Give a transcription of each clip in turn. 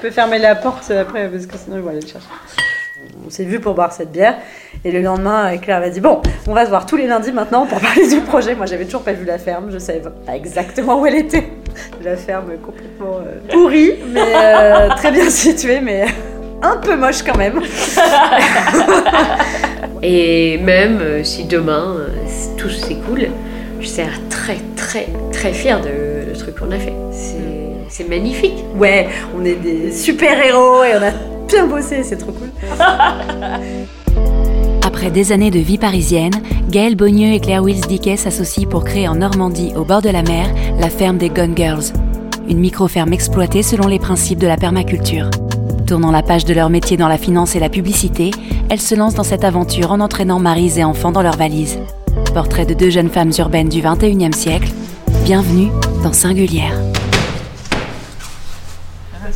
peux fermer la porte après parce que sinon ils vont aller le chercher. On s'est vu pour boire cette bière et le lendemain, Claire m'a dit Bon, on va se voir tous les lundis maintenant pour parler du projet. Moi, j'avais toujours pas vu la ferme, je savais pas exactement où elle était. La ferme complètement euh, pourrie, mais euh, très bien située, mais un peu moche quand même. et même euh, si demain tout s'écoule, je serai très très très fière de le truc qu'on a fait. Magnifique. Ouais, on est des super héros et on a bien bossé, c'est trop cool. Après des années de vie parisienne, Gaëlle Bogneux et Claire Wills Dickey s'associent pour créer en Normandie, au bord de la mer, la ferme des Gone Girls, une micro-ferme exploitée selon les principes de la permaculture. Tournant la page de leur métier dans la finance et la publicité, elles se lancent dans cette aventure en entraînant maris et enfants dans leurs valises. Portrait de deux jeunes femmes urbaines du 21e siècle. Bienvenue dans Singulière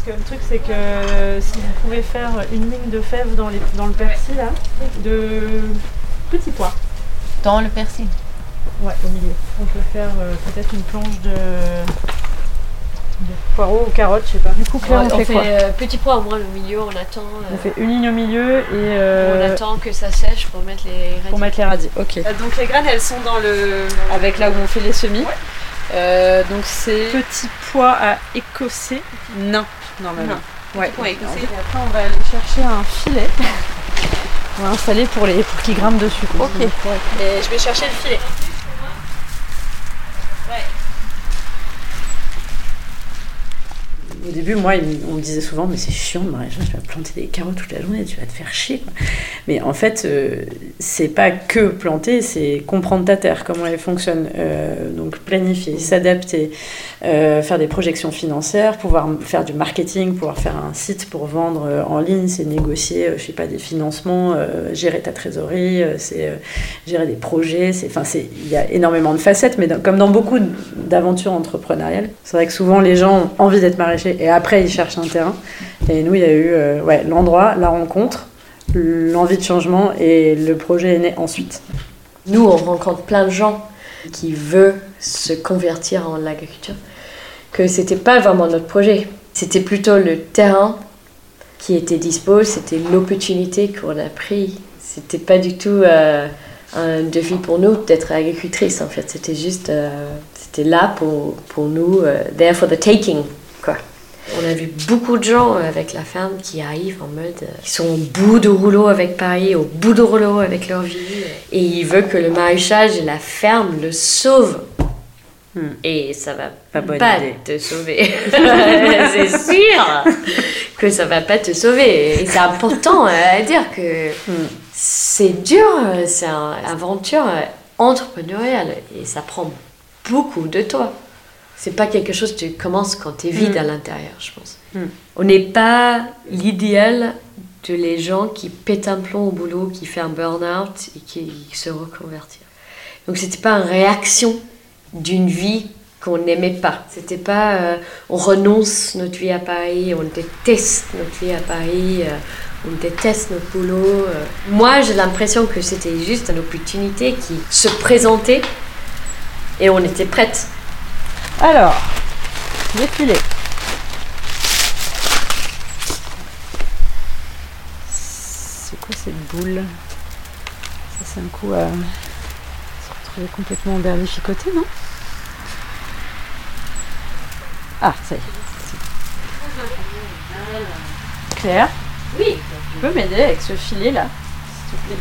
que le truc, c'est que si vous pouvez faire une ligne de fèves dans, dans le persil, là, de petits pois. Dans le persil Ouais, au milieu. On peut faire euh, peut-être une planche de, de poireaux ou carottes, je sais pas. Du coup, Claire, on, fait, quoi euh, Petits pois au moins au milieu, on attend. on fait une ligne au milieu et. On attend que ça sèche pour mettre les radis. Pour mettre les radis, ok. donc les graines, elles sont dans le. Avec là où on fait les semis. donc c'est petits pois à écosser. Non, normalement. Ouais. Et après, on va aller chercher un filet. on va installer pour, les, pour qu'ils grimpent dessus. Ok. Et je vais chercher le filet. Au début, moi, on me disait souvent, mais c'est chiant de maraîchage, tu vas planter des carottes toute la journée, tu vas te faire chier. Mais en fait, euh, c'est pas que planter, c'est comprendre ta terre, comment elle fonctionne. Euh, donc planifier, s'adapter, euh, faire des projections financières, pouvoir faire du marketing, pouvoir faire un site pour vendre en ligne, c'est négocier, je sais pas, des financements, gérer ta trésorerie, c'est gérer des projets. Enfin, il y a énormément de facettes, mais comme dans beaucoup d'aventures entrepreneuriales, c'est vrai que souvent les gens ont envie d'être maraîchers et après ils cherchent un terrain. Et nous, il y a eu euh, l'endroit, la rencontre, l'envie de changement et le projet est né ensuite. Nous, on rencontre plein de gens qui veulent se convertir en agriculture, que c'était pas vraiment notre projet. C'était plutôt le terrain qui était dispo, c'était l'opportunité qu'on a pris. C'était pas du tout euh, un défi pour nous d'être agricultrice en fait. C'était juste, euh, c'était là pour, pour nous, there for the taking. On a vu beaucoup de gens avec la ferme qui arrivent en mode. Euh, ils sont au bout de rouleau avec Paris, au bout de rouleau avec leur vie. Et ils veulent que le maraîchage et la ferme le sauvent. Hmm. Et ça va pas, te sauver. c'est sûr que ça va pas te sauver. Et c'est important à dire que hmm. c'est dur, c'est une aventure entrepreneuriale et ça prend beaucoup de toi c'est pas quelque chose que tu commences quand tu es vide mm. à l'intérieur, je pense. Mm. On n'est pas l'idéal de les gens qui pètent un plomb au boulot, qui font un burn-out et qui se reconvertir. Donc c'était pas une réaction d'une vie qu'on n'aimait pas. C'était pas euh, on renonce notre vie à Paris, on déteste notre vie à Paris, euh, on déteste notre boulot. Euh. Moi, j'ai l'impression que c'était juste une opportunité qui se présentait et on était prête. Alors, les filets. C'est quoi cette boule? Ça c'est un coup à se retrouver complètement berlificoté, non? Ah, ça y est. Claire? Oui. Tu peux m'aider avec ce filet là, s'il te plaît?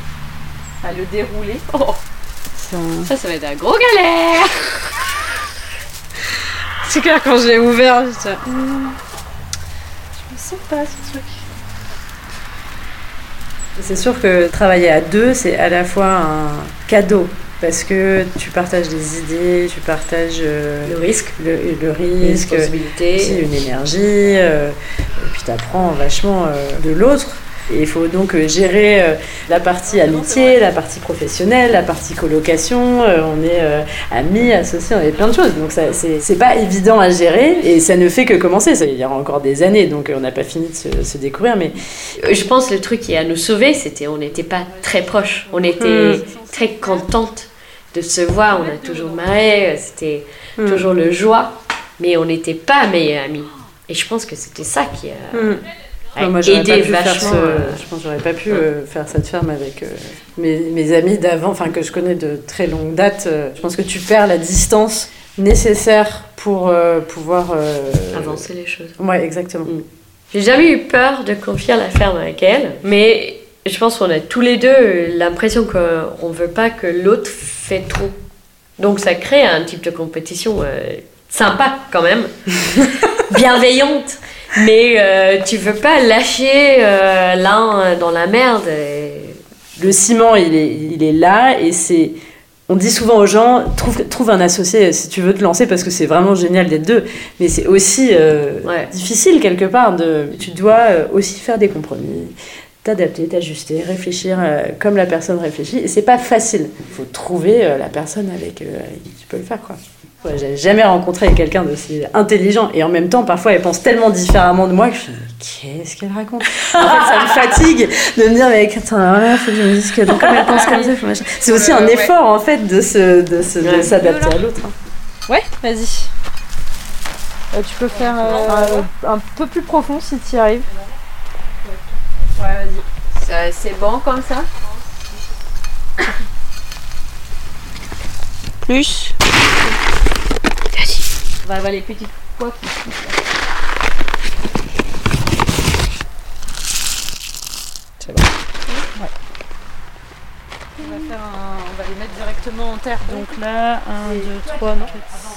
À le dérouler. Oh. Ça, ça va être un gros galère c'est clair, quand je l'ai ouvert, je hmm, je me sens pas ce truc. C'est sûr que travailler à deux, c'est à la fois un cadeau parce que tu partages des idées, tu partages euh, le risque, le, risque, une, une énergie, euh, et puis tu apprends vachement euh, de l'autre il faut donc euh, gérer euh, la partie amitié, la partie professionnelle, la partie colocation. Euh, on est amis, associés, on est plein de choses. Donc c'est pas évident à gérer et ça ne fait que commencer. Ça, il y aura encore des années, donc on n'a pas fini de se, découvrir. Mais je pense que le truc qui a nous sauvé, c'était on n'était pas très proches. On était hmm. très contente de se voir. On a toujours marré, c'était hmm. toujours le joie, mais on n'était pas meilleurs amis. Et je pense que c'était ça qui a, Hmm. A moi, j'aurais aidé pas pu faire ce- euh, je pense que j'aurais pas pu euh, faire cette ferme avec euh, mes, mes amis d'avant, enfin que je connais de très longue date. euh, je pense que tu perds la distance nécessaire pour euh, pouvoir euh, avancer les choses. Ouais, exactement. J'ai jamais eu peur de confier la ferme avec elle, mais je pense qu'on a tous les deux l'impression qu'on ne veut pas que l'autre fait trop. Donc ça crée un type de compétition euh, sympa quand même, bienveillante, mais euh, tu veux pas lâcher euh, l'un dans la merde. et- Le ciment, il est, il est là et c'est. On dit souvent aux gens, trouve, trouve un associé si tu veux te lancer parce que c'est vraiment génial d'être deux. Mais c'est aussi euh, Ouais. difficile quelque part. De, tu dois euh, aussi faire des compromis, t'adapter, t'ajuster, réfléchir euh, comme la personne réfléchit. Et c'est pas facile. Il faut trouver euh, la personne avec, euh, avec qui tu peux le faire. quoi. Ouais, J'ai jamais rencontré quelqu'un d'aussi intelligent et en même temps, parfois, elle pense tellement différemment de moi que je qu'est-ce qu'elle raconte? En fait, ça me fatigue de me dire, mais attends, voilà, faut que je me dise que donc, comme elle pense comme ça, faut machin. C'est aussi un Ouais. effort en fait de se, de se- s'adapter à l'autre. hein. Ouais, vas-y. Euh, tu peux faire euh, un peu plus profond si tu y arrives. Ouais, vas-y. C'est bon comme ça? Plus. On va avoir les petites pois. On va, faire un- on va les mettre directement en terre. Donc là, 1, 2, 3, 4,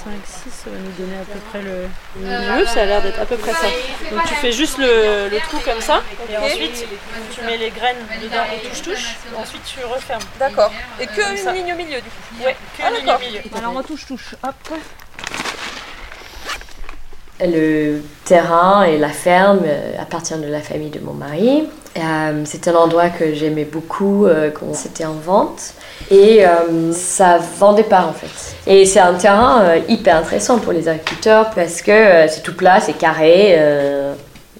5, 6, ça va nous donner à peu près le milieu. Ça a l'air d'être à peu près ça. Donc tu fais juste le, le trou comme ça. Et ensuite, tu mets les graines dedans et touche-touche. Ensuite, tu refermes. D'accord. Et que une ligne au milieu du coup. Ouais, que Ah, ligne au milieu. Alors on touche-touche. Hop. Le terrain et la ferme euh, appartiennent de la famille de mon mari. Euh, c'est un endroit que j'aimais beaucoup euh, quand c'était en vente. Et euh, ça vendait pas en fait. Et c'est un terrain hyper intéressant pour les agriculteurs parce que c'est tout plat, c'est carré.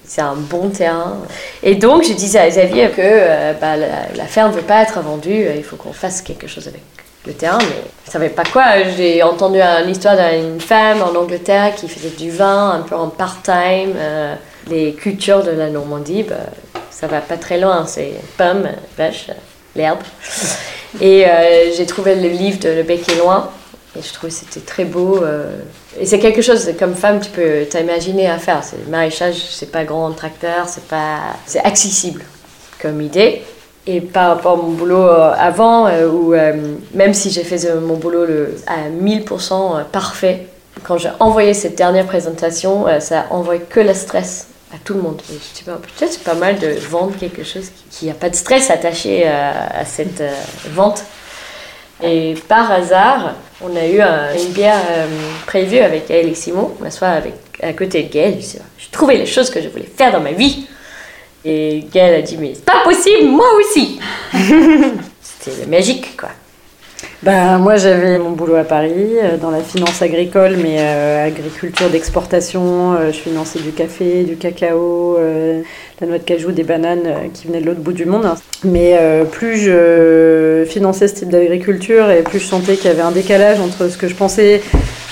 c'est un bon terrain. Et donc, je disais à Xavier que bah, la, la ferme ne veut pas être vendue, il faut qu'on fasse quelque chose avec le terrain, mais je savais pas quoi. J'ai entendu une histoire d'une femme en Angleterre qui faisait du vin un peu en part-time. euh, les cultures de la Normandie, bah, ça va pas très loin. C'est pommes, vaches, l'herbe. Et euh, j'ai trouvé le livre de Le Bec et Loin. Et je trouvais que c'était très beau. euh, et c'est quelque chose, comme femme, tu peux t'imaginer à faire. C'est le maraîchage, c'est pas grand tracteur, c'est pas... C'est accessible comme idée. Et par rapport à mon boulot euh, avant, euh, où euh, même si j'ai fait mon boulot à 1000% parfait, quand j'ai envoyé cette dernière présentation, ça a envoyé que le stress à tout le monde. Je bah, peut-être c'est pas mal de vendre quelque chose qui n'a pas de stress attaché à cette vente. Et par hasard, on a eu un- une bière prévue avec Gaël et Simon, m'asseoir avec à côté de Gaël. Je dis, j'ai trouvé les choses que je voulais faire dans ma vie. Et Gaël a dit, mais c'est pas possible, moi aussi C'était magique, quoi. Bah, moi, j'avais mon boulot à Paris, euh, dans la finance agricole, mais euh, agriculture d'exportation. euh, je finançais du café, du cacao, euh, de la noix de cajou, des bananes qui venaient de l'autre bout du monde. Mais plus je finançais ce type d'agriculture et plus je sentais qu'il y avait un décalage entre ce que je pensais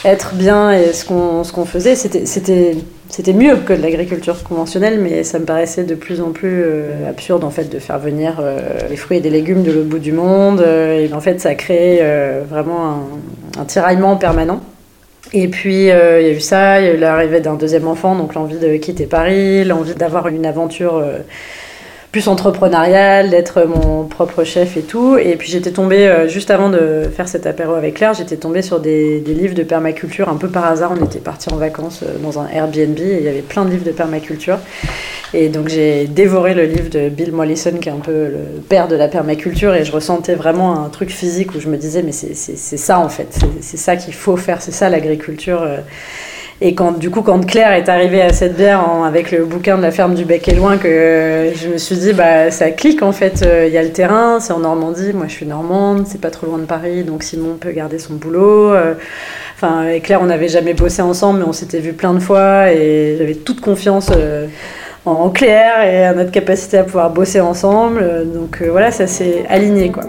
être bien et ce qu'on ce qu'on faisait, c'était c'était c'était mieux que de l'agriculture conventionnelle, mais ça me paraissait de plus en plus euh, absurde en fait de faire venir euh, les fruits et des légumes de l'autre bout du monde. euh, et en fait, ça euh, vraiment un, un tiraillement permanent. Et puis il y a eu ça, il y a eu l'arrivée d'un deuxième enfant, donc l'envie de quitter Paris, l'envie d'avoir une aventure plus entrepreneuriale, d'être mon propre chef et tout. Et puis j'étais tombée, euh, juste avant de faire cet apéro avec Claire, j'étais tombée sur des, des livres de permaculture un peu par hasard. On était partis en vacances euh, dans un Airbnb et il y avait plein de livres de permaculture. Et donc j'ai dévoré le livre de Bill Mollison, qui est un peu le père de la permaculture, et je ressentais vraiment un truc physique où je me disais, mais c'est ça en fait, c'est ça qu'il faut faire, c'est ça l'agriculture. euh. Et quand, du coup, quand Claire est arrivée à cette bière avec le bouquin de la ferme du Bec et Loin, que je me suis dit, bah, ça clique en fait. euh, Il y a le terrain, c'est en Normandie. Moi, je suis normande, c'est pas trop loin de Paris, donc Simon peut garder son boulot. euh. Enfin, avec Claire, on n'avait jamais bossé ensemble, mais on s'était vu plein de fois et j'avais toute confiance euh, en, en Claire et à notre capacité à pouvoir bosser ensemble. Donc voilà, ça s'est aligné quoi.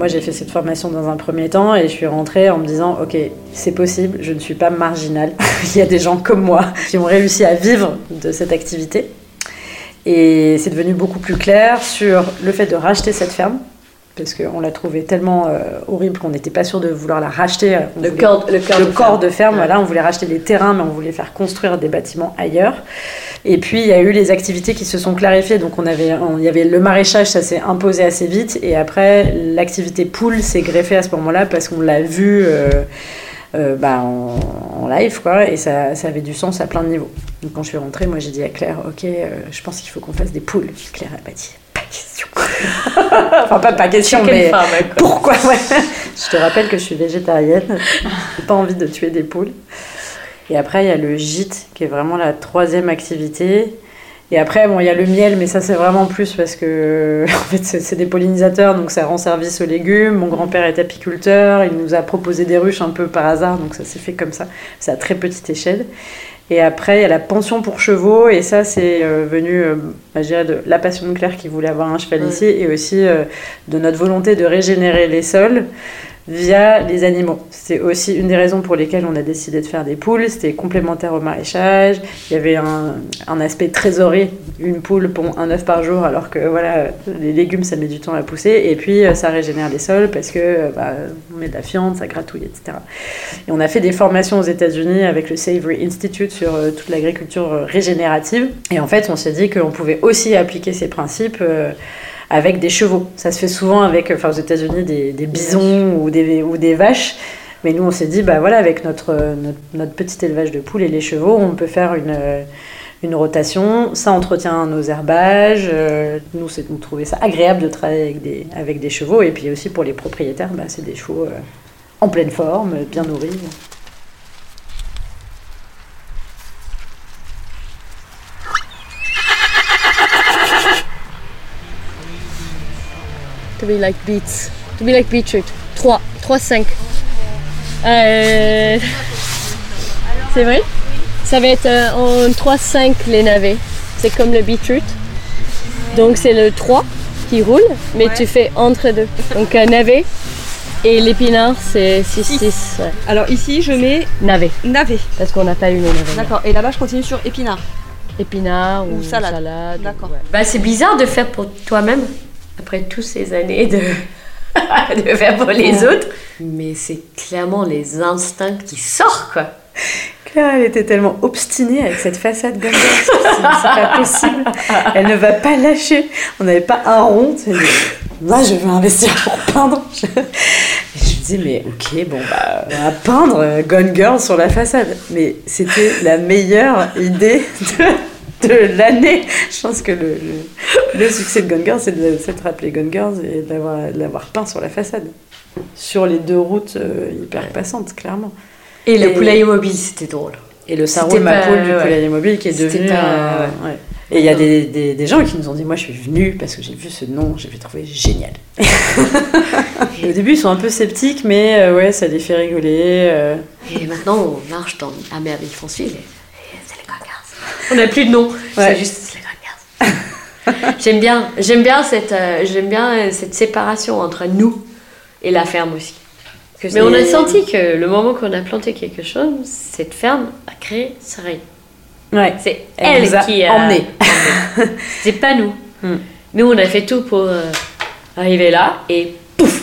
Moi j'ai fait cette formation dans un premier temps et je suis rentrée en me disant ok c'est possible, je ne suis pas marginale. Il y a des gens comme moi qui ont réussi à vivre de cette activité. Et c'est devenu beaucoup plus clair sur le fait de racheter cette ferme parce qu'on l'a trouvé tellement euh, horrible qu'on n'était pas sûr de vouloir la racheter. On Le voulait- corps, le corps le de corps ferme. de ferme, Ouais. voilà, on voulait racheter les terrains, mais on voulait faire construire des bâtiments ailleurs. Et puis il y a eu les activités qui se sont clarifiées. Donc on avait, on- il y avait le maraîchage, ça s'est imposé assez vite. Et après, l'activité poule s'est greffée à ce moment-là parce qu'on l'a vu euh, euh, bah, en, en live, quoi. Et ça, ça avait du sens à plein de niveaux. Donc quand je suis rentrée, moi j'ai dit à Claire, ok, euh, je pense qu'il faut qu'on fasse des poules. Claire elle m'a dit, pas question. enfin pas pas question, mais pourquoi ouais. Je te rappelle que je suis végétarienne. J'ai pas envie de tuer des poules. Et après, il y a le gîte, qui est vraiment la troisième activité. Et après, bon, il y a le miel, mais ça, c'est vraiment plus parce que, en fait, c'est des pollinisateurs, donc ça rend service aux légumes. Mon grand-père est apiculteur, il nous a proposé des ruches un peu par hasard, donc ça s'est fait comme ça. C'est à très petite échelle. Et après, il y a la pension pour chevaux, et ça, c'est euh, venu, euh, bah, je dirais, de la passion de Claire qui voulait avoir un cheval ici, et aussi euh, de notre volonté de régénérer les sols via les animaux. C'est aussi une des raisons pour lesquelles on a décidé de faire des poules. C'était complémentaire au maraîchage. Il y avait un, aspect trésorerie. Une poule pond un œuf par jour, alors que voilà, les légumes, ça met du temps à pousser. Et puis, euh, ça régénère les sols parce que euh, bah, on met de la fiente, ça gratouille, etc. Et on a fait des formations aux États-Unis avec le Savory Institute sur euh, toute l'agriculture régénérative. Et en fait, on s'est dit qu'on pouvait aussi appliquer ces principes. Avec des chevaux. Ça se fait souvent avec, enfin aux États-Unis, des, des bisons ou des, ou des vaches. Mais nous, on s'est dit, bah voilà, avec notre, notre, notre petit élevage de poules et les chevaux, on peut faire une, euh, une rotation. Ça entretient nos herbages. Euh, nous, c'est- on trouvait ça agréable de travailler avec des, avec des chevaux. Et puis aussi pour les propriétaires, bah, c'est des chevaux euh, en pleine forme, bien nourris. Be like beets. To be like beetroot. 3. 3, 5. Euh... C'est vrai? Ça va être euh, en 3, 5 les navets. C'est comme le beetroot. Donc c'est le 3 qui roule, mais tu fais entre deux. Donc un navet et l'épinard c'est 6, 6. Ouais. Alors ici, je mets Navet, navet. parce qu'on n'a pas eu les navets. D'accord. Et là-bas, je continue sur épinard. Épinard ou, Ou salade. salade. D'accord. ouais. Bah, c'est bizarre de faire pour toi-même, après toutes ces années de, de faire pour les autres. Mais c'est clairement les instincts qui sortent, quoi. Claire, elle était tellement obstinée avec cette façade Gandalf. C'est c'est pas possible. Elle ne va pas lâcher. On n'avait pas un rond. Là, je vais investir pour peindre. Je... Et je me disais, mais ok, bon, bah, on va peindre euh, Gone Girl sur la façade. Mais c'était la meilleure idée de, de l'année. Je pense que le, le, le succès de Gone Girl, c'est de s'être rappelé Gone Girls et d'avoir de l'avoir peint sur la façade. Sur les deux routes euh, hyper passantes, clairement. Et le poulailler mobile, c'était drôle. Et le C'était sarro ma du poulailler mobile qui est devenu. pas- euh, ouais. Et il y a des, des, des gens qui nous ont dit Moi, je suis venue parce que j'ai vu ce nom, j'ai trouvé génial. Au début, ils sont un peu sceptiques, mais euh, ouais, ça les fait rigoler. Et maintenant, on marche dans la mer foncile et, et c'est les Gone Girls. On n'a plus de nom, Ouais. c'est juste les Girls. j'aime bien, j'aime bien cette, euh, j'aime bien euh, cette séparation entre nous et la ferme aussi. Que Mais on a senti que le moment qu'on a planté quelque chose, cette ferme a créé sa. Ouais. C'est Elle elle, nous a qui a emmené. C'est pas nous. Hmm. Nous, on a fait tout pour euh, arriver là et pouf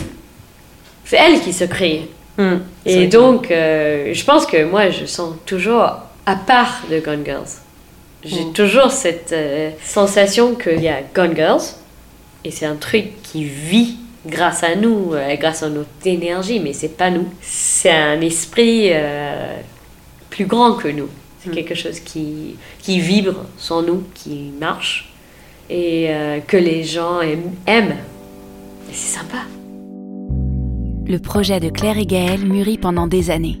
C'est elle qui se crée. C'est Et donc, euh, je pense que moi, je sens toujours, à part de Gone Girls, j'ai Mm. toujours cette euh, sensation qu'il y a Gone Girls, et c'est un truc qui vit grâce à nous, euh, grâce à notre énergie, mais c'est pas nous. C'est un esprit euh, plus grand que nous. C'est Mm. quelque chose qui, qui vibre sans nous, qui marche, et euh, que les gens aiment. aiment. Et c'est sympa. Le projet de Claire et Gaëlle mûrit pendant des années.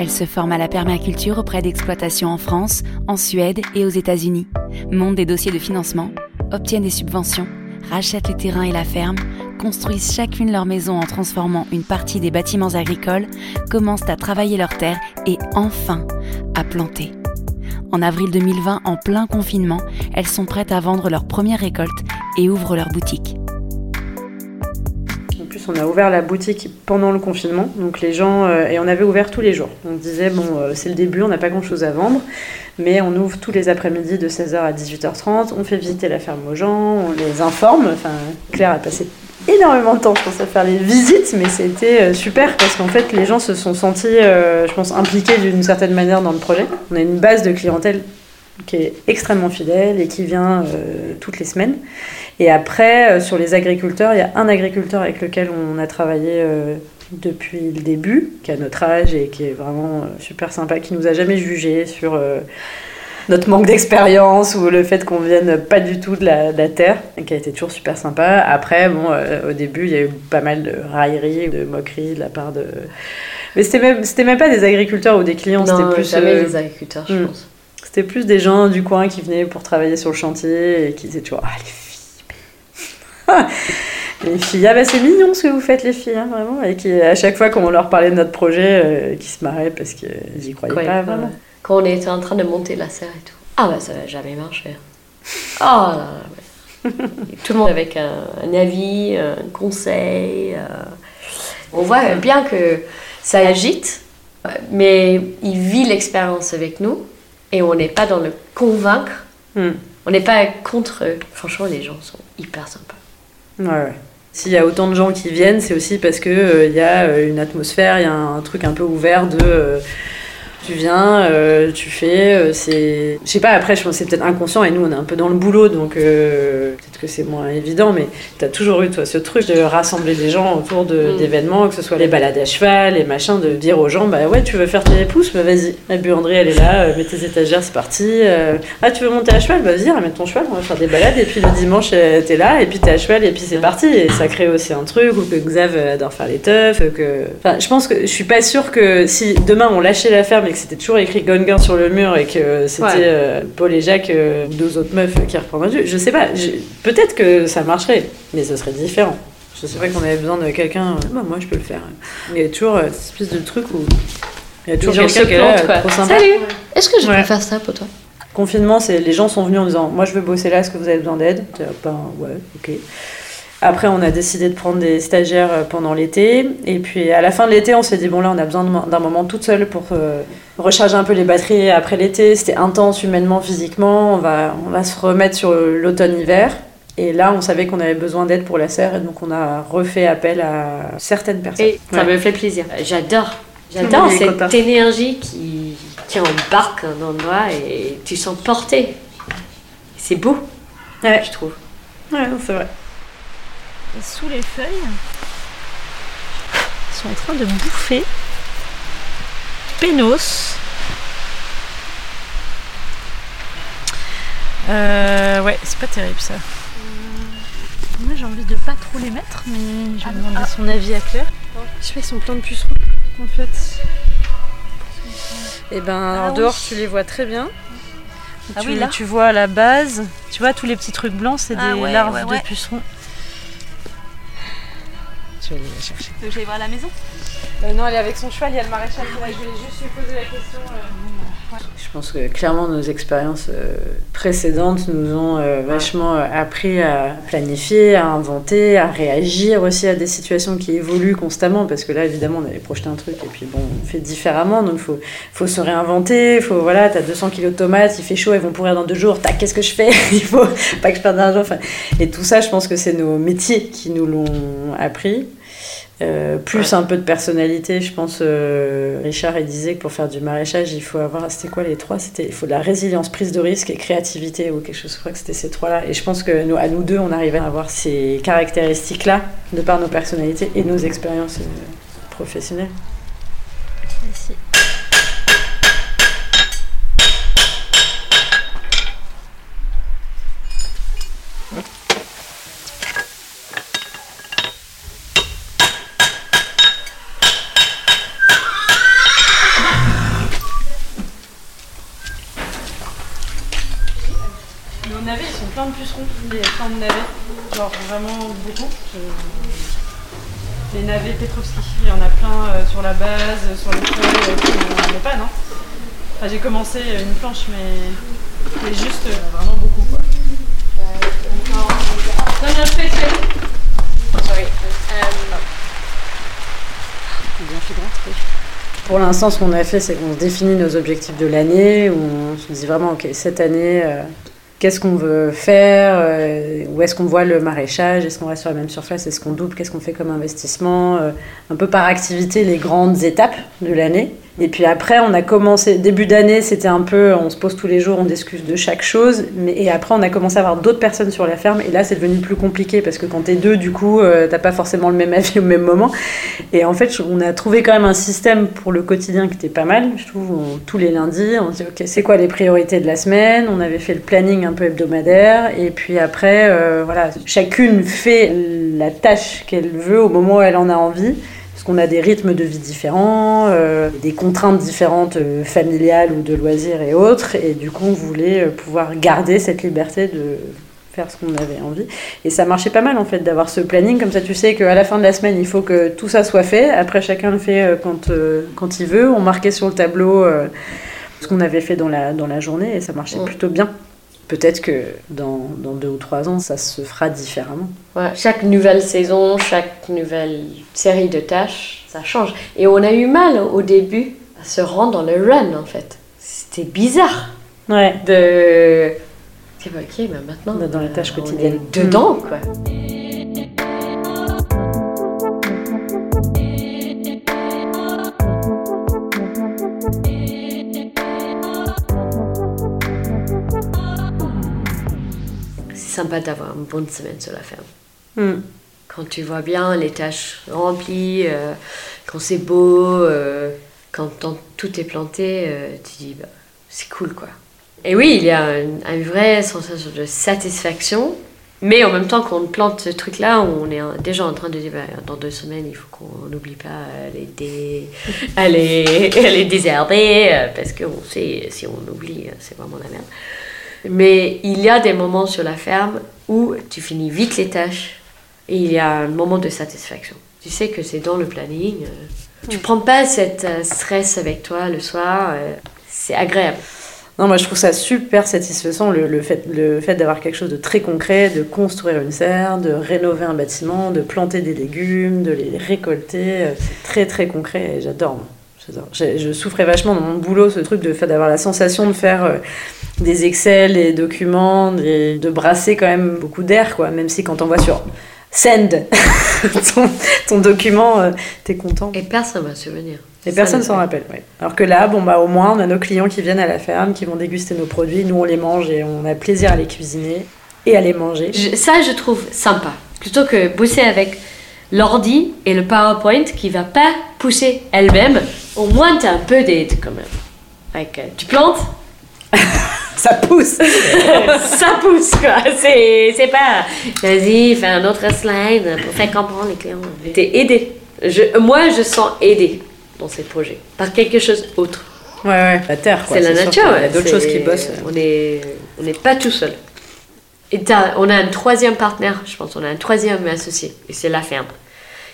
Elle se forme à la permaculture auprès d'exploitations en France, en Suède et aux États-Unis, monte des dossiers de financement, obtiennent des subventions, rachètent les terrains et la ferme, construisent chacune leur maison en transformant une partie des bâtiments agricoles, commencent à travailler leurs terres et enfin à planter. En avril 2020, en plein confinement, elles sont prêtes à vendre leur première récolte et ouvrent leur boutique. On a ouvert la boutique pendant le confinement, euh, et on avait ouvert tous les jours. On disait bon, euh, c'est le début, on n'a pas grand-chose à vendre, mais on ouvre tous les après-midi de 16h à 18h30. On fait visiter la ferme aux gens, on les informe. Enfin, Claire a passé énormément de temps, je pense, à faire les visites, mais c'était euh, super parce qu'en fait, les gens se sont sentis, je pense, impliqués d'une certaine manière dans le projet. On a une base de clientèle qui est extrêmement fidèle et qui vient euh, toutes les semaines. Et après, euh, sur les agriculteurs, il y a un agriculteur avec lequel on a travaillé euh, depuis le début, qui a notre âge et qui est vraiment super sympa, qui nous a jamais jugé sur notre manque d'expérience ou le fait qu'on vienne pas du tout de la, de la terre, et qui a été toujours super sympa. Après, bon, au début, il y a eu pas mal de railleries, de moqueries de la part de. Mais c'était même, même pas des agriculteurs ou des clients, c'était plus. jamais les agriculteurs, je hmm. pense. C'était plus des gens du coin qui venaient pour travailler sur le chantier et qui disaient toujours Ah, les filles Les filles, ah bah c'est mignon ce que vous faites les filles, hein, vraiment. Et qui, à chaque fois qu'on leur parlait de notre projet, euh, qui se marraient parce qu'ils y croyaient pas pas, vraiment. Quand on était en train de monter la serre et tout. Ah bah ça va jamais marcher. Oh là là, ouais. Et Tout le monde avec un, un avis, un conseil. euh. On voit bien que ça agite, mais il vit l'expérience avec nous et on n'est pas dans le convaincre. Hmm. On n'est pas contre eux. Franchement, les gens sont hyper sympas. Ouais, ouais. S'il y a autant de gens qui viennent, c'est aussi parce que euh, y a euh, une atmosphère, il y a un truc un peu ouvert de euh, tu viens, euh, tu fais, euh, c'est. Je sais pas, après, je pense que c'est peut-être inconscient et nous, on est un peu dans le boulot, donc euh, peut-être que c'est moins évident, mais tu as toujours eu, toi, ce truc de rassembler des gens autour de- Mm. d'événements, que ce soit les balades à cheval, les machins, de dire aux gens, bah ouais, tu veux faire tes pouces, bah vas-y. La buanderie, elle est là, mets tes étagères, c'est parti. ah, tu veux monter à cheval, bah vas-y, ramène ton cheval, on va faire des balades, et puis le dimanche, t'es là, et puis t'es à cheval, et puis c'est parti. Et ça crée aussi un truc, ou que Xav adore faire les teufs, que. Enfin, je pense que je suis pas sûre que si demain on lâchait la ferme et que c'était toujours écrit Gone Girl sur le mur et que c'était Ouais. euh, Paul et Jacques, euh, deux autres meufs qui reprendraient du. Je sais pas, peut-être que ça marcherait, mais ce serait différent. Je sais pas qu'on avait besoin de quelqu'un, euh, bah moi je peux le faire. Il y a toujours euh, cette espèce de truc où. Il y a toujours quelqu'un qui est quoi. trop sympa. Salut Est-ce que je Ouais. peux faire ça pour toi? Confinement, c'est les gens sont venus en disant Moi je veux bosser là, est-ce que vous avez besoin d'aide? Ben ouais, ok. Après, on a décidé de prendre des stagiaires pendant l'été. Et puis à la fin de l'été, on s'est dit Bon, là, on a besoin d'un moment toute seule pour euh, recharger un peu les batteries après l'été. C'était intense humainement, physiquement. On va, on va se remettre sur l'automne-hiver. Et là, on savait qu'on avait besoin d'aide pour la serre. Et donc, on a refait appel à certaines personnes. Et ça Ouais. me fait plaisir. J'adore. J'adore cette énergie qui, qui embarque un endroit et tu sens porté. C'est beau, Ouais, je trouve. ouais non, c'est vrai. Et sous les feuilles, ils sont en train de bouffer Pénos. Euh, ouais, c'est pas terrible ça. Moi j'ai envie de pas trop les mettre, mais je vais demander son avis à Claire. Je sais pas, ils sont pleins de pucerons en fait. Et ben Ah en dehors tu les vois très bien. Ah tu, oui, là tu vois à la base, tu vois tous les petits trucs blancs, c'est Ah des ouais, larves ouais, ouais. de pucerons. Je vais aller les chercher. Tu veux que j'aille voir à la maison Euh, non, elle est avec son cheval, il y a le maréchal est là. Je voulais juste lui poser la question. euh, Je pense que clairement nos expériences euh, précédentes nous ont vachement appris à planifier, à inventer, à réagir aussi à des situations qui évoluent constamment parce que là évidemment on avait projeté un truc et puis bon on fait différemment donc faut faut se réinventer, faut voilà t'as 200 kilos de tomates, il fait chaud, elles vont pourrir dans deux jours, tac qu'est-ce que je fais? Il faut pas que je perde d'argent. Enfin, et tout ça je pense que c'est nos métiers qui nous l'ont appris. Euh, plus un peu de personnalité, je pense. euh, Richard il disait que pour faire du maraîchage, il faut avoir. C'était quoi les trois? C'était il faut de la résilience, prise de risque et créativité ou quelque chose. Je crois que c'était ces trois-là. Et je pense que nous, à nous deux, on arrivait à avoir ces caractéristiques-là de par nos personnalités et nos expériences euh, professionnelles. Les plein de navets, genre vraiment beaucoup. Je- Les navets Petrovski, il y en a plein euh, sur la base, sur les feuilles, euh, qui n'en pas, non? Enfin, J'ai commencé une planche, mais, mais juste euh, vraiment beaucoup quoi. Non, non, je fais, je. Sorry. Um. Pour l'instant, ce qu'on a fait, c'est qu'on définit nos objectifs de l'année, où on se dit vraiment, ok, cette année, euh, qu'est-ce qu'on veut faire, euh, où est-ce qu'on voit le maraîchage, est-ce qu'on reste sur la même surface, est-ce qu'on double, qu'est-ce qu'on fait comme investissement, euh, un peu par activité les grandes étapes de l'année. Et puis après, on a commencé, début d'année, c'était un peu, on se pose tous les jours, on discute de chaque chose. Mais, et après, on a commencé à avoir d'autres personnes sur la ferme. Et là, c'est devenu plus compliqué parce que quand t'es deux, du coup, euh, t'as pas forcément le même avis au même moment. Et en fait, on a trouvé quand même un système pour le quotidien qui était pas mal. Je trouve, tous les lundis, on se dit, OK, c'est quoi les priorités de la semaine? On avait fait le planning un peu hebdomadaire. Et puis après, euh, voilà, chacune fait la tâche qu'elle veut au moment où elle en a envie. Parce qu'on a des rythmes de vie différents, euh, des contraintes différentes euh, familiales ou de loisirs et autres. Et du coup, on voulait euh, pouvoir garder cette liberté de faire ce qu'on avait envie. Et ça marchait pas mal en fait d'avoir ce planning. Comme ça, tu sais qu'à la fin de la semaine, il faut que tout ça soit fait. Après, chacun le fait quand, euh, quand il veut. On marquait sur le tableau ce qu'on avait fait dans la, dans la journée et ça marchait Ouais. plutôt bien. Peut-être que dans, dans deux ou trois ans, ça se fera différemment. Ouais, chaque nouvelle saison, chaque nouvelle série de tâches, ça change. Et on a eu mal au début à se rendre dans le run en fait. C'était bizarre Ouais. de. Ok, bah, maintenant. Dans les euh, tâches on quotidiennes. est dedans quoi. Sympa d'avoir une bonne semaine sur la ferme. Hmm. Quand tu vois bien les tâches remplies, euh, quand c'est beau, euh, quand tout est planté, euh, tu dis bah, c'est cool quoi. Et oui, il y a une, une vraie sensation de satisfaction, mais en même temps qu'on plante ce truc-là, on est déjà en train de dire bah, dans deux semaines, il faut qu'on n'oublie pas, est, dé- est désherbée, euh, parce qu'on sait si on oublie, c'est vraiment la merde. Mais il y a des moments sur la ferme où tu finis vite les tâches et il y a un moment de satisfaction. Tu sais que c'est dans le planning. euh, Tu prends pas cette euh, stress avec toi le soir. euh, C'est agréable. Non, moi je trouve ça super satisfaisant le, le fait, le fait d'avoir quelque chose de très concret, de construire une serre, de rénover un bâtiment, de planter des légumes, de les récolter. C'est très très concret et j'adore. Je souffrais vachement dans mon boulot ce truc de faire d'avoir la sensation de faire euh, des Excel, des documents, des- de brasser quand même beaucoup d'air quoi. Même si quand on voit sur Send ton, ton document, euh, t'es content. Et personne va se souvenir. Et personne s'en rappelle, ouais. Alors que là, bon, bah, au moins, on a nos clients qui viennent à la ferme, qui vont déguster nos produits, nous on les mange et on a plaisir à les cuisiner et à les manger. Je- ça, je trouve sympa. Plutôt que bosser avec l'ordi et le PowerPoint qui va pas pousser elle-même, au moins tu as un peu d'aide quand même. Euh, tu plantes, Ça pousse ça pousse quoi. C'est, c'est pas vas-y, fais un autre slide pour faire comprendre les clients. T'es aidé. Je, moi, je sens aidé dans ces projets par quelque chose d'autre. Ouais, ouais, la terre, quoi. c'est la nature. qu'il y a d'autres choses qui bossent. On est, on n'est pas tout seul. Et on a un troisième partenaire, je pense. On a un troisième associé, et c'est la ferme,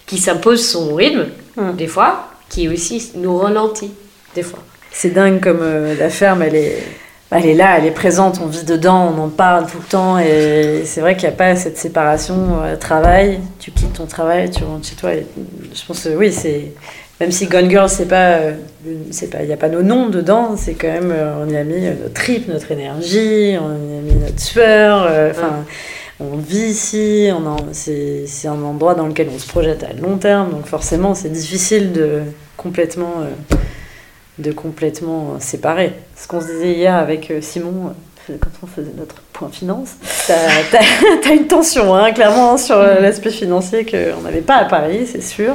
qui s'impose son rythme Hmm. des fois, qui aussi nous ralentit des fois. C'est dingue comme euh, la ferme, elle est, elle est là, elle est présente, on vit dedans, on en parle tout le temps. Et c'est vrai qu'il n'y a pas cette séparation euh, travail. Tu quittes ton travail, tu rentres chez toi. Et je pense que oui, c'est. Même si Gone Girl, c'est pas, euh, c'est pas, il n'y a pas nos noms dedans, c'est quand même, euh, on y a mis euh, notre trip, notre énergie, on y a mis notre sueur. euh, Enfin, on vit ici, on en- c'est, c'est un endroit dans lequel on se projette à long terme, donc forcément, c'est difficile de complètement. euh, de complètement séparer. Ce qu'on se disait hier avec euh, Simon, euh, quand on faisait notre point finance, t'as, t'as- t'as une tension, hein, clairement, sur euh, l'aspect financier qu'on n'avait pas à Paris, c'est sûr.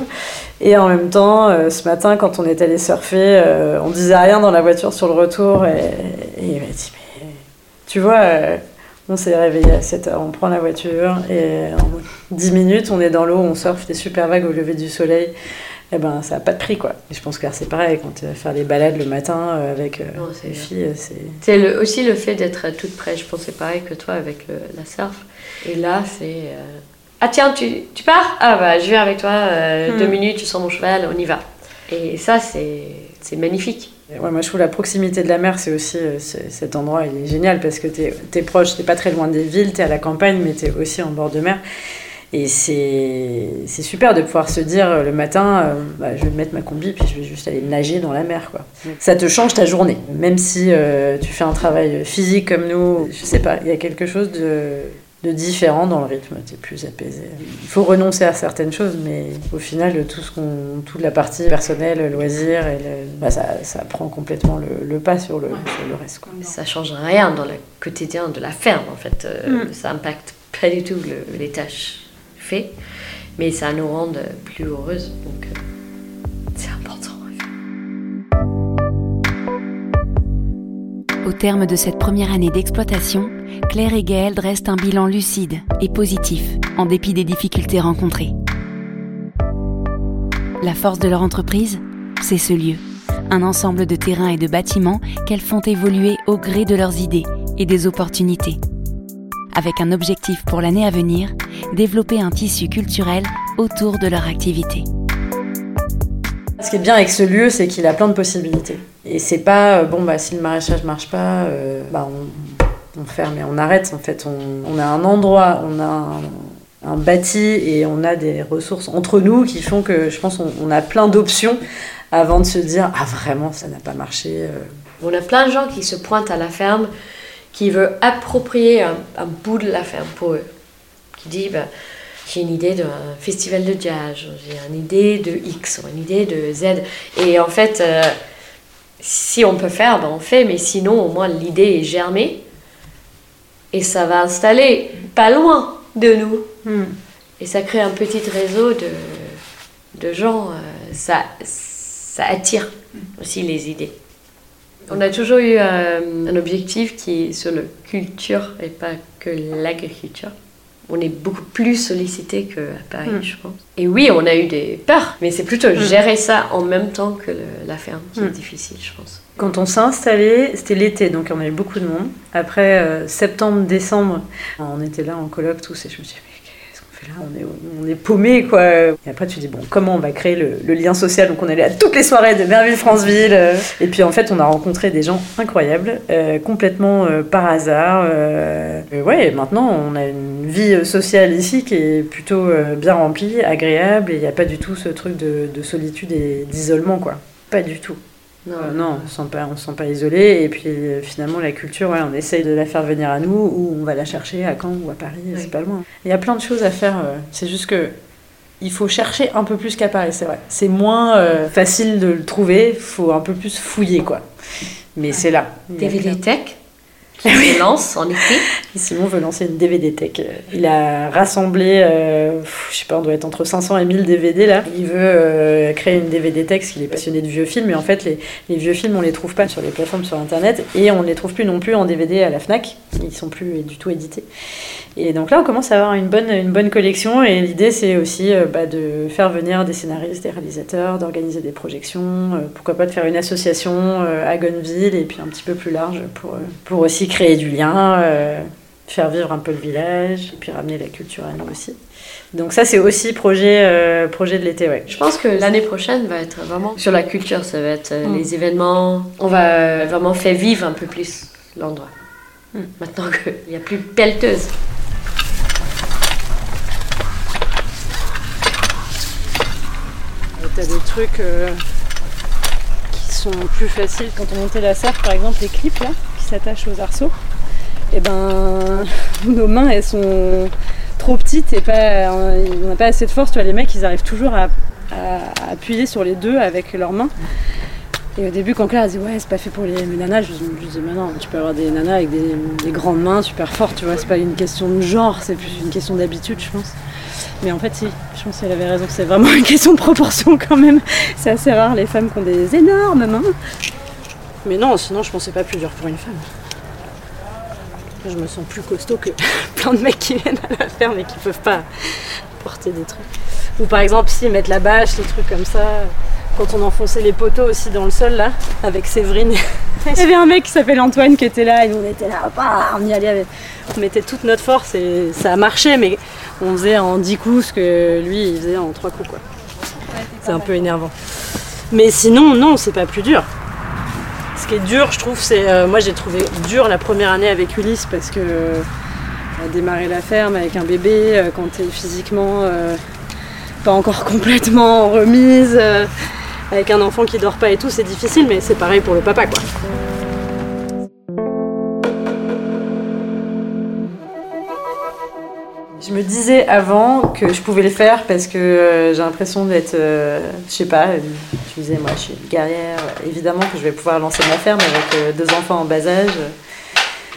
Et en même temps, euh, ce matin, quand on est allé surfer, euh, on disait rien dans la voiture sur le retour, et, et il m'a dit, mais tu vois, euh, on s'est réveillé à 7 heures, on prend la voiture, et en 10 minutes, on est dans l'eau, on surfe des super vagues au lever du soleil eh ben ça n'a pas de prix quoi. Et je pense que c'est pareil, quand tu vas faire les balades le matin euh, avec euh, Non, c'est les filles, euh, c'est... C'est le- aussi le fait d'être toute près. Je pensais pareil que toi avec le- la surf. Et là, c'est. euh, Ah tiens, tu, tu pars Ah bah je viens avec toi, euh, Hmm. deux minutes, tu sens mon cheval, on y va. Et ça, c'est c'est magnifique. Ouais, moi je trouve la proximité de la mer, c'est aussi euh, cet endroit, il est génial parce que t'es es proche, t'es pas très loin des villes, t'es à la campagne, mais t'es aussi en bord de mer. Et c'est c'est super de pouvoir se dire euh, le matin, euh, bah, je vais mettre ma combi puis je vais juste aller nager dans la mer. Quoi. Ça te change ta journée. Même si euh, tu fais un travail physique comme nous, je sais pas, il y a quelque chose de, de différent dans le rythme, tu es plus apaisé. Il faut renoncer à certaines choses, mais au final, tout ce qu'on, toute la partie personnelle, le loisir, et le- bah, ça, ça prend complètement le, le pas sur le, sur le reste. Quoi. Ça change rien dans le quotidien de la ferme en fait. Euh, Mm. Ça impacte pas du tout le- les tâches faites, mais ça nous rend plus heureuses. Donc euh, c'est important. Au terme de cette première année d'exploitation, Claire et Gaël dressent un bilan lucide et positif, en dépit des difficultés rencontrées. La force de leur entreprise, c'est ce lieu, un ensemble de terrains et de bâtiments qu'elles font évoluer au gré de leurs idées et des opportunités. Avec un objectif pour l'année à venir, développer un tissu culturel autour de leur activité. Ce qui est bien avec ce lieu, c'est qu'il a plein de possibilités. Et c'est pas, euh, bon, bah, si le maraîchage marche pas, euh, bah, on, on ferme et on arrête. En fait, on, a un endroit, on a un, bâti et on a des ressources entre nous qui font que je pense on a plein d'options avant de se dire, ah vraiment, ça n'a pas marché. euh. On a plein de gens qui se pointent à la ferme, qui veulent approprier un, un bout de la ferme pour eux. Qui dit, ben, j'ai une idée d'un festival de jazz, j'ai une idée de X, ou une idée de Z. Et en fait, euh, si on peut faire, ben on fait, mais sinon, au moins, l'idée est germée. Et ça va installer pas loin de nous. Et ça crée un petit réseau de, de gens. euh, ça, ça attire aussi les idées. On a toujours eu euh, un objectif qui est sur la culture et pas que l'agriculture. On est beaucoup plus sollicité qu'à Paris, Mm. je pense. Et oui, on a eu des peurs, mais c'est plutôt gérer ça en même temps que le- la ferme qui est Mm. difficile, je pense. Quand on s'est installé, c'était l'été, donc on avait beaucoup de monde. Après euh, septembre, décembre, on était là en colloque tous et je me suis dit, on est, paumé quoi. Et après tu dis, bon, comment on va créer le, lien social? Donc on allait à toutes les soirées de Merville-Franceville. euh, et puis en fait, on a rencontré des gens incroyables, euh, complètement euh, par hasard. euh, ouais, maintenant on a une vie sociale ici qui est plutôt bien remplie, agréable, et il n'y a pas du tout ce truc de solitude et d'isolement quoi. Pas du tout. Non, Euh, non, on ne se sent pas, on se sent pas isolé. Et puis euh, finalement, la culture, on essaye de la faire venir à nous ou on va la chercher à Caen ou à Paris, Oui. c'est pas loin. Il y a plein de choses à faire. euh, c'est juste que il faut chercher un peu plus qu'à Paris, c'est vrai. C'est moins euh, facile de le trouver, il faut un peu plus fouiller, quoi. Mais c'est là. DVD Tech? Qui se lance en été. Simon veut lancer une DVD Tech. Il a rassemblé, euh, je sais pas, on doit être entre 500 et 1000 DVD là. Il veut euh, créer une DVD Tech parce qu'il est passionné de vieux films, mais en fait, les, les vieux films, on les trouve pas sur les plateformes sur internet et on les trouve plus non plus en DVD à la Fnac. Ils sont plus du tout édités. Et donc là, on commence à avoir une bonne, une bonne collection et l'idée, c'est aussi euh, bah, de faire venir des scénaristes, des réalisateurs, d'organiser des projections, euh, pourquoi pas de faire une association euh, à Gonneville et puis un petit peu plus large pour, pour aussi créer du lien, faire vivre un peu le village et puis ramener la culture à nous aussi. Donc ça, c'est aussi projet, projet de l'été, ouais. Je pense que l'année prochaine va être vraiment sur la culture, ça va être Mm. les événements. On va vraiment faire vivre un peu plus l'endroit. Mm. Maintenant qu'il n'y a plus pelleteuse. T'as des trucs euh, qui sont plus faciles quand on montait la serre, par exemple les clips qui s'attachent aux arceaux. Et ben nos mains sont trop petites et pas, on n'a pas assez de force. Tu les mecs ils arrivent toujours à appuyer sur les deux avec leurs mains. Et au début, quand Claire a dit ouais, c'est pas fait pour les, nanas, je me dis mais non, tu peux avoir des nanas avec des, des grandes mains super fortes, tu vois, c'est pas une question de genre, c'est plus une question d'habitude, je pense. Mais en fait, si, je pense qu'elle avait raison, c'est vraiment une question de proportion quand même. C'est assez rare les femmes qui ont des énormes mains. Mais non, sinon, je pensais pas plus dur pour une femme. Je me sens plus costaud que plein de mecs qui viennent à la ferme et qui peuvent pas porter des trucs. Ou par exemple, si mettre la bâche, des trucs comme ça. Quand on enfonçait les poteaux aussi dans le sol là, avec Séverine. Il y avait un mec qui s'appelle Antoine qui était là et nous on était là, bah, on y allait avec. On mettait toute notre force et ça a marché, mais on faisait en 10 coups ce que lui il faisait en 3 coups quoi. C'est un peu énervant. Mais sinon, non, c'est pas plus dur. Ce qui est dur, je trouve, c'est. euh, moi j'ai trouvé dur la première année avec Ulysse parce que. démarrer la ferme avec un bébé quand tu es physiquement pas encore complètement remise, avec un enfant qui dort pas et tout, c'est difficile, mais c'est pareil pour le papa quoi. Je me disais avant que je pouvais le faire parce que euh, j'ai l'impression d'être, euh, je sais pas, je me disais moi je suis une guerrière, évidemment que je vais pouvoir lancer ma ferme avec euh, deux enfants en bas âge.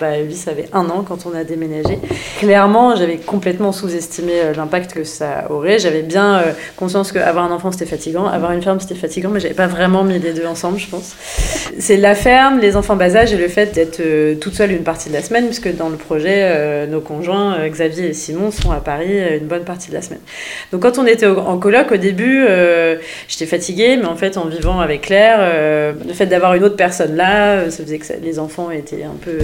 Bah, ça avait un an quand on a déménagé. Clairement, j'avais complètement sous-estimé euh, l'impact que ça aurait. J'avais bien euh, conscience qu'avoir un enfant, c'était fatigant. Avoir une ferme, c'était fatigant, mais j'avais pas vraiment mis les deux ensemble, je pense. C'est la ferme, les enfants bas âge et le fait d'être euh, toute seule une partie de la semaine, puisque dans le projet, nos conjoints, Xavier et Simon, sont à Paris une bonne partie de la semaine. Donc quand on était en coloc, au début, j'étais fatiguée, mais en fait, en vivant avec Claire, le fait d'avoir une autre personne là, ça faisait que les enfants étaient un peu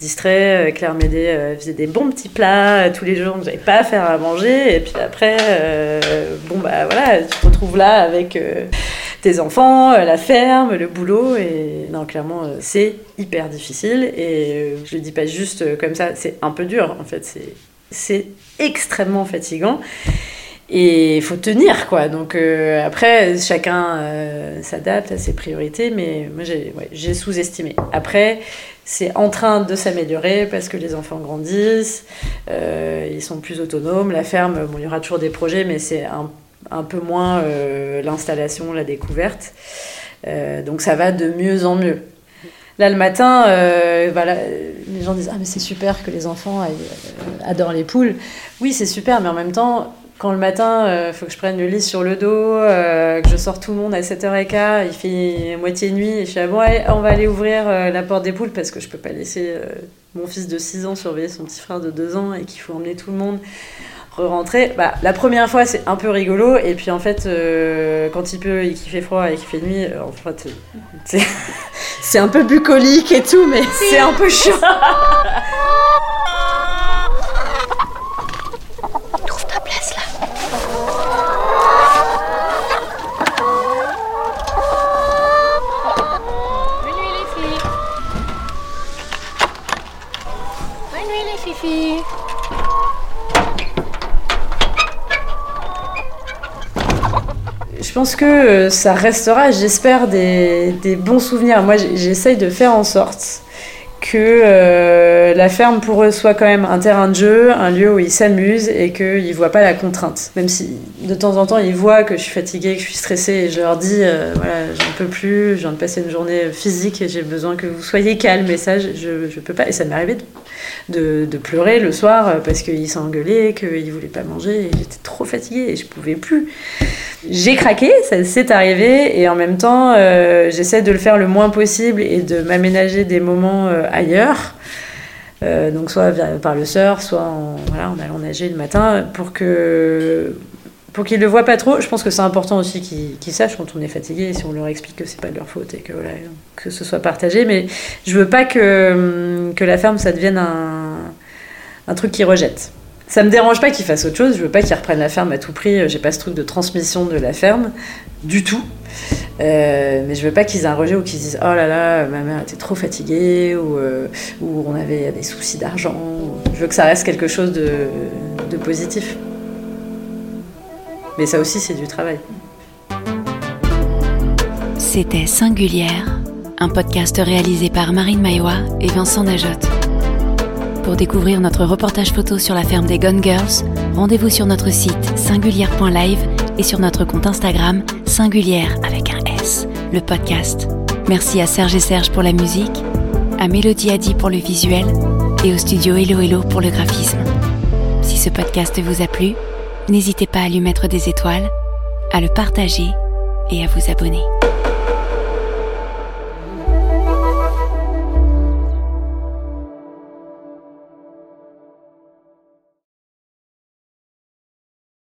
distrait. Euh, Claire euh, faisait des bons petits plats euh, tous les jours, n'avez pas à faire à manger. Et puis après, bon, bah voilà, tu te retrouves là avec tes enfants, la ferme, le boulot. Et non, clairement, c'est hyper difficile. Et je le dis pas juste comme ça, c'est un peu dur en fait. C'est extrêmement fatigant. Et il faut tenir, quoi. Donc après, chacun s'adapte à ses priorités, mais moi j'ai sous-estimé. Après, c'est en train de s'améliorer parce que les enfants grandissent, euh, ils sont plus autonomes. La ferme, bon, il y aura toujours des projets, mais c'est un, peu moins euh, l'installation, la découverte. Euh, donc ça va de mieux en mieux. Là, le matin, les gens disent Ah, mais c'est super que les enfants adorent les poules. Oui, c'est super, mais en même temps, quand le matin, il euh, faut que je prenne le lit sur le dos, euh, que je sors tout le monde à 7h15, il fait moitié nuit, et je suis à bon, on va aller ouvrir euh, la porte des poules parce que je peux pas laisser mon fils de 6 ans surveiller son petit frère de 2 ans et qu'il faut emmener tout le monde re-rentrer. Bah, la première fois, c'est un peu rigolo, et puis en fait, quand il peut et qu'il fait froid et qu'il fait nuit, en fait, c'est un peu bucolique et tout, mais c'est un peu chiant. Je pense que euh, ça restera, j'espère, des, bons souvenirs. Moi, j'essaye de faire en sorte que euh, la ferme pour eux soit quand même un terrain de jeu, un lieu où ils s'amusent et qu'ils ne voient pas la contrainte. Même si de temps en temps ils voient que je suis fatiguée, que je suis stressée et je leur dis euh, voilà, j'en peux plus, je viens de passer une journée physique et j'ai besoin que vous soyez calme. Et ça, je ne peux pas. Et ça m'est arrivé de, pleurer le soir parce qu'ils s'engueulaient, qu'ils ne voulaient pas manger et j'étais trop fatiguée et je pouvais plus j'ai craqué, ça s'est arrivé, et en même temps, euh, j'essaie de le faire le moins possible et de m'aménager des moments euh, ailleurs. Euh, donc soit par le surf, soit en, voilà, en allant nager le matin, pour que pour qu'ils le voient pas trop. Je pense que c'est important aussi qu'ils sachent quand on est fatigué, si on leur explique que c'est pas de leur faute et que voilà, que ce soit partagé. Mais je veux pas que, que la ferme ça devienne un, un truc qu'ils rejettent. Ça me dérange pas qu'ils fassent autre chose, je veux pas qu'ils reprennent la ferme à tout prix, j'ai pas ce truc de transmission de la ferme, du tout. Euh, mais je veux pas qu'ils aient un rejet ou qu'ils disent oh là là, ma mère était trop fatiguée ou, euh, on avait des soucis d'argent. Je veux que ça reste quelque chose de, de positif. Mais ça aussi, c'est du travail. C'était Singulière, un podcast réalisé par Marine Maillois et Vincent Najotte. Pour découvrir notre reportage photo sur la ferme des Gone Girls, rendez-vous sur notre site singulière.live et sur notre compte Instagram singulière avec un S, le podcast. Merci à Serge et Serge pour la musique, à Mélodie Adi pour le visuel et au studio Hello Hello pour le graphisme. Si ce podcast vous a plu, n'hésitez pas à lui mettre des étoiles, à le partager et à vous abonner.